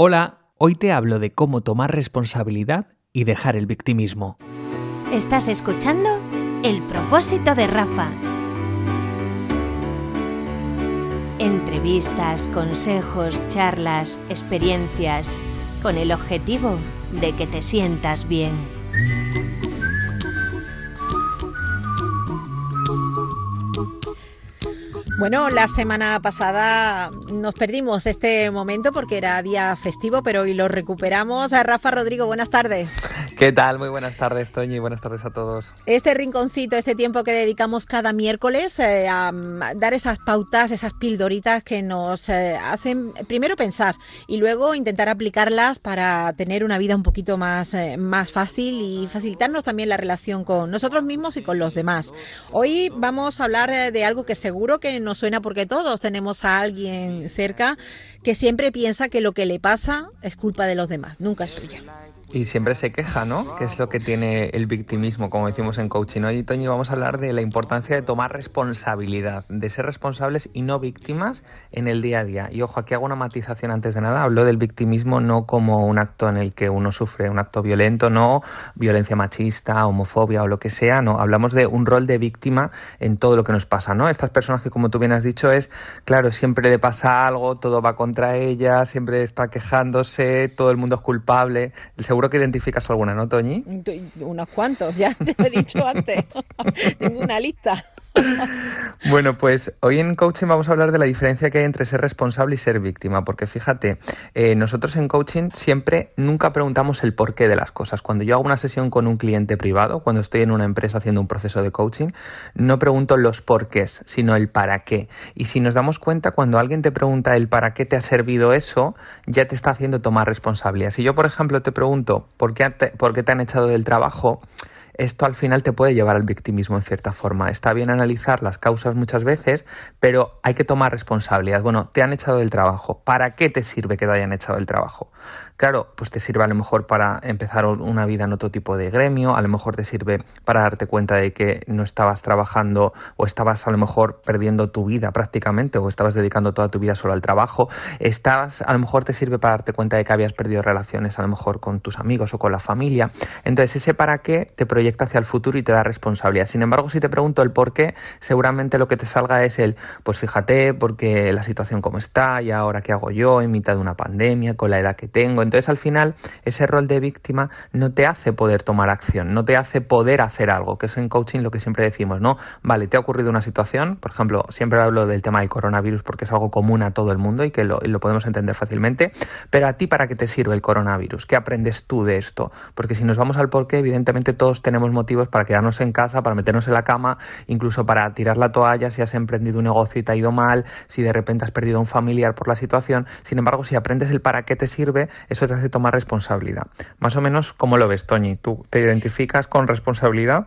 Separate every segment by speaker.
Speaker 1: Hola, hoy te hablo de cómo tomar responsabilidad y dejar el victimismo.
Speaker 2: Estás escuchando El propósito de Rafa. Entrevistas, consejos, charlas, experiencias, con el objetivo de que te sientas bien.
Speaker 3: Bueno, la semana pasada nos perdimos este momento porque era día festivo, pero hoy lo recuperamos. A Rafa Rodrigo, buenas tardes.
Speaker 1: ¿Qué tal? Muy buenas tardes, Toñi, y buenas tardes a todos.
Speaker 3: Este rinconcito, este tiempo que dedicamos cada miércoles eh, a, dar esas pautas, esas pildoritas que nos eh, hacen primero pensar y luego intentar aplicarlas para tener una vida un poquito más, eh, más fácil y facilitarnos también la relación con nosotros mismos y con los demás. Hoy vamos a hablar de algo que seguro que nos suena porque todos tenemos a alguien cerca que siempre piensa que lo que le pasa es culpa de los demás, nunca es suya.
Speaker 1: Y siempre se queja, ¿no? Que es lo que tiene el victimismo, como decimos en coaching. Hoy, Toño, vamos a hablar de la importancia de tomar responsabilidad, de ser responsables y no víctimas en el día a día. Y ojo, aquí hago una matización antes de nada. Hablo del victimismo no como un acto en el que uno sufre un acto violento, no violencia machista, homofobia o lo que sea, no. Hablamos de un rol de víctima en todo lo que nos pasa, ¿no? Estas personas que, como tú bien has dicho, es, claro, siempre le pasa algo, todo va contra ella, siempre está quejándose, todo el mundo es culpable. El seguro que identificas alguna, ¿no, Toñi?
Speaker 3: Unos cuantos, ya te lo he dicho antes. Tengo una lista.
Speaker 1: Bueno, pues hoy en coaching vamos a hablar de la diferencia que hay entre ser responsable y ser víctima, porque fíjate, eh, nosotros en coaching siempre nunca preguntamos el porqué de las cosas. Cuando yo hago una sesión con un cliente privado, cuando estoy en una empresa haciendo un proceso de coaching, no pregunto los porqués, sino el para qué. Y si nos damos cuenta, cuando alguien te pregunta el para qué te ha servido eso, ya te está haciendo tomar responsabilidad. Si yo, por ejemplo, te pregunto por qué por qué te han echado del trabajo, esto al final te puede llevar al victimismo en cierta forma. Está bien analizar las causas muchas veces, pero hay que tomar responsabilidad. Bueno, te han echado del trabajo. ¿Para qué te sirve que te hayan echado del trabajo? Claro, pues te sirve a lo mejor para empezar una vida en otro tipo de gremio, a lo mejor te sirve para darte cuenta de que no estabas trabajando o estabas a lo mejor perdiendo tu vida prácticamente o estabas dedicando toda tu vida solo al trabajo, estabas a lo mejor te sirve para darte cuenta de que habías perdido relaciones a lo mejor con tus amigos o con la familia. Entonces ese para qué te proyecta hacia el futuro y te da responsabilidad. Sin embargo, si te pregunto el por qué, seguramente lo que te salga es el, pues fíjate, porque la situación como está y ahora qué hago yo en mitad de una pandemia, con la edad que tengo, entonces al final ese rol de víctima no te hace poder tomar acción, no te hace poder hacer algo, que es en coaching lo que siempre decimos, ¿no? Vale, te ha ocurrido una situación, por ejemplo, siempre hablo del tema del coronavirus porque es algo común a todo el mundo y que lo, lo podemos entender fácilmente, pero a ti para qué te sirve el coronavirus, ¿qué aprendes tú de esto? Porque si nos vamos al por qué, evidentemente todos tenemos motivos para quedarnos en casa, para meternos en la cama, incluso para tirar la toalla si has emprendido un negocio y te ha ido mal, si de repente has perdido a un familiar por la situación. Sin embargo, si aprendes el para qué te sirve, eso te hace tomar responsabilidad. Más o menos, ¿cómo lo ves, Toñi? ¿Tú te identificas con responsabilidad?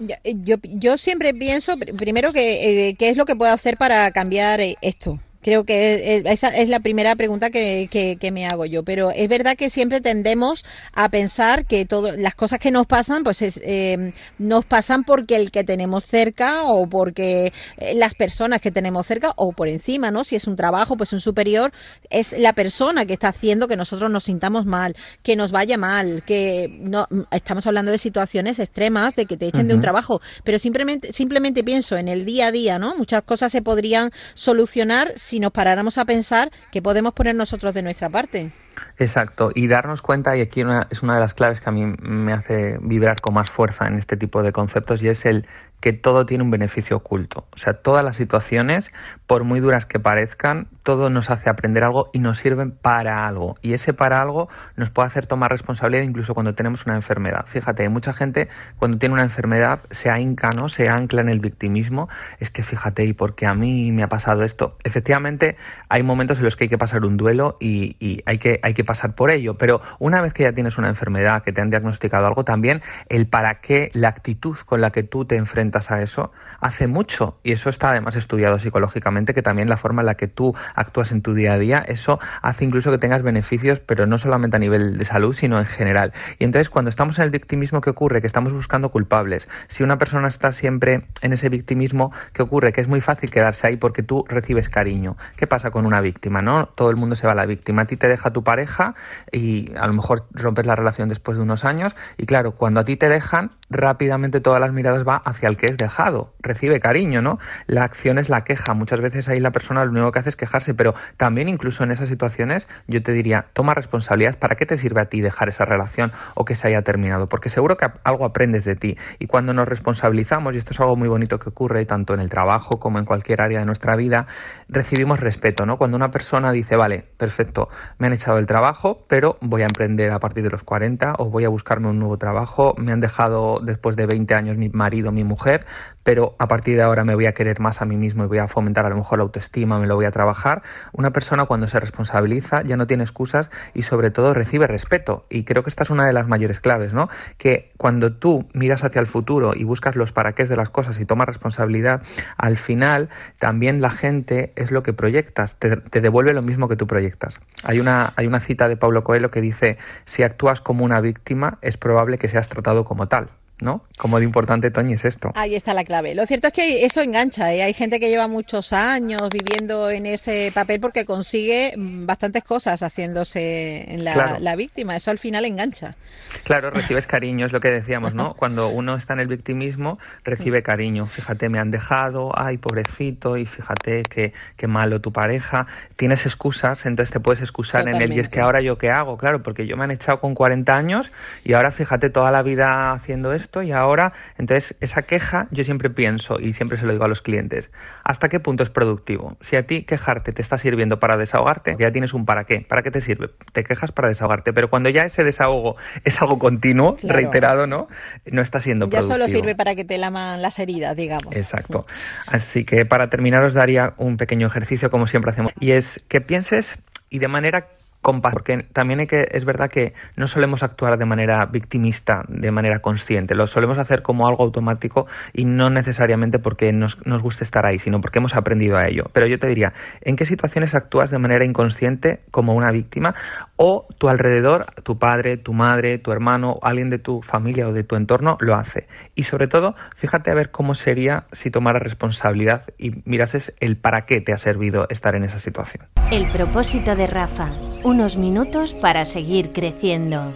Speaker 3: Eh, yo, yo siempre pienso, primero, que eh, qué es lo que puedo hacer para cambiar eh, esto. Creo que esa es la primera pregunta que, que, me hago yo, pero es verdad que siempre tendemos a pensar que todas las cosas que nos pasan, pues eh, nos pasan porque el que tenemos cerca o porque eh, las personas que tenemos cerca o por encima, ¿no? Si es un trabajo, pues un superior, es la persona que está haciendo que nosotros nos sintamos mal, que nos vaya mal, que no estamos hablando de situaciones extremas, de que te echen de un trabajo, pero simplemente simplemente pienso en el día a día, ¿no? Muchas cosas se podrían solucionar si nos paráramos a pensar que podemos poner nosotros de nuestra parte.
Speaker 1: Exacto, y darnos cuenta, y aquí es una de las claves que a mí me hace vibrar con más fuerza en este tipo de conceptos, y es el que todo tiene un beneficio oculto. O sea, todas las situaciones, por muy duras que parezcan, todo nos hace aprender algo y nos sirven para algo. Y ese para algo nos puede hacer tomar responsabilidad incluso cuando tenemos una enfermedad. Fíjate, mucha gente cuando tiene una enfermedad se ahinca, ¿no? Se ancla en el victimismo. Es que fíjate, ¿y por qué a mí me ha pasado esto? Efectivamente, hay momentos en los que hay que pasar un duelo y, y hay, que, hay que pasar por ello. Pero una vez que ya tienes una enfermedad, que te han diagnosticado algo, también el para qué, la actitud con la que tú te enfrentas a eso hace mucho y eso está además estudiado psicológicamente que también la forma en la que tú actúas en tu día a día eso hace incluso que tengas beneficios pero no solamente a nivel de salud sino en general y entonces cuando estamos en el victimismo ¿qué ocurre? que estamos buscando culpables si una persona está siempre en ese victimismo ¿qué ocurre? que es muy fácil quedarse ahí porque tú recibes cariño ¿qué pasa con una víctima? no todo el mundo se va a la víctima a ti te deja tu pareja y a lo mejor rompes la relación después de unos años y claro, cuando a ti te dejan, rápidamente todas las miradas va hacia el que es dejado, recibe cariño, ¿no? La acción es la queja, muchas veces ahí la persona lo único que hace es quejarse, pero también incluso en esas situaciones yo te diría, toma responsabilidad, ¿para qué te sirve a ti dejar esa relación o que se haya terminado? Porque seguro que algo aprendes de ti y cuando nos responsabilizamos, y esto es algo muy bonito que ocurre tanto en el trabajo como en cualquier área de nuestra vida, recibimos respeto, ¿no? Cuando una persona dice, vale, perfecto, me han echado el trabajo, pero voy a emprender a partir de los 40 o voy a buscarme un nuevo trabajo, me han dejado después de 20 años mi marido, mi mujer, pero a partir de ahora me voy a querer más a mí mismo y voy a fomentar a lo mejor la autoestima, me lo voy a trabajar. Una persona cuando se responsabiliza ya no tiene excusas y sobre todo recibe respeto. Y creo que esta es una de las mayores claves, ¿no? Que cuando tú miras hacia el futuro y buscas los para qué de las cosas y tomas responsabilidad, al final también la gente es lo que proyectas, te, te devuelve lo mismo que tú proyectas. Hay una, hay una cita de Pablo Coelho que dice, si actúas como una víctima, es probable que seas tratado como tal. ¿No? Como de importante, Toñi, es esto.
Speaker 3: Ahí está la clave. Lo cierto es que eso engancha. ¿eh? Hay gente que lleva muchos años viviendo en ese papel porque consigue mm, bastantes cosas haciéndose en la, víctima. Eso al final engancha.
Speaker 1: Claro, recibes cariño, es lo que decíamos, ¿no? Cuando uno está en el victimismo, recibe cariño. Fíjate, me han dejado, ay, pobrecito, y fíjate qué, qué malo tu pareja. Tienes excusas, entonces te puedes excusar en él. Y es que ahora yo qué hago, claro, porque yo me han echado con 40 años y ahora fíjate toda la vida haciendo esto y ahora, entonces esa queja yo siempre pienso y siempre se lo digo a los clientes, ¿hasta qué punto es productivo? Si a ti quejarte te está sirviendo para desahogarte, ya tienes un para qué, ¿para qué te sirve? Te quejas para desahogarte, pero cuando ya ese desahogo es algo continuo, reiterado, ¿no? No está siendo productivo.
Speaker 3: Ya solo sirve para que te laman las heridas, digamos.
Speaker 1: Exacto. Así que para terminar os daría un pequeño ejercicio como siempre hacemos y es que pienses y de manera porque también hay que, es verdad que no solemos actuar de manera victimista, de manera consciente, lo solemos hacer como algo automático y no necesariamente porque nos, nos guste estar ahí, sino porque hemos aprendido a ello. Pero yo te diría, ¿en qué situaciones actúas de manera inconsciente como una víctima o tu alrededor, tu padre, tu madre, tu hermano, alguien de tu familia o de tu entorno lo hace? Y sobre todo, fíjate a ver cómo sería si tomaras responsabilidad y mirases el para qué te ha servido estar en esa situación.
Speaker 2: El propósito de Rafa unos minutos para seguir creciendo.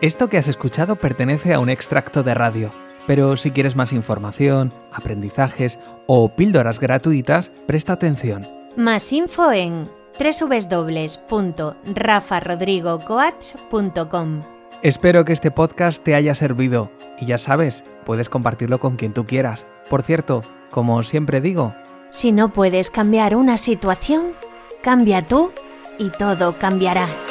Speaker 4: Esto que has escuchado pertenece a un extracto de radio, pero si quieres más información, aprendizajes o píldoras gratuitas, presta atención.
Speaker 2: Más info en www.rafarodrigocoach.com.
Speaker 4: Espero que este podcast te haya servido y ya sabes, puedes compartirlo con quien tú quieras. Por cierto, como siempre digo,
Speaker 2: si no puedes cambiar una situación, cambia tú y todo cambiará.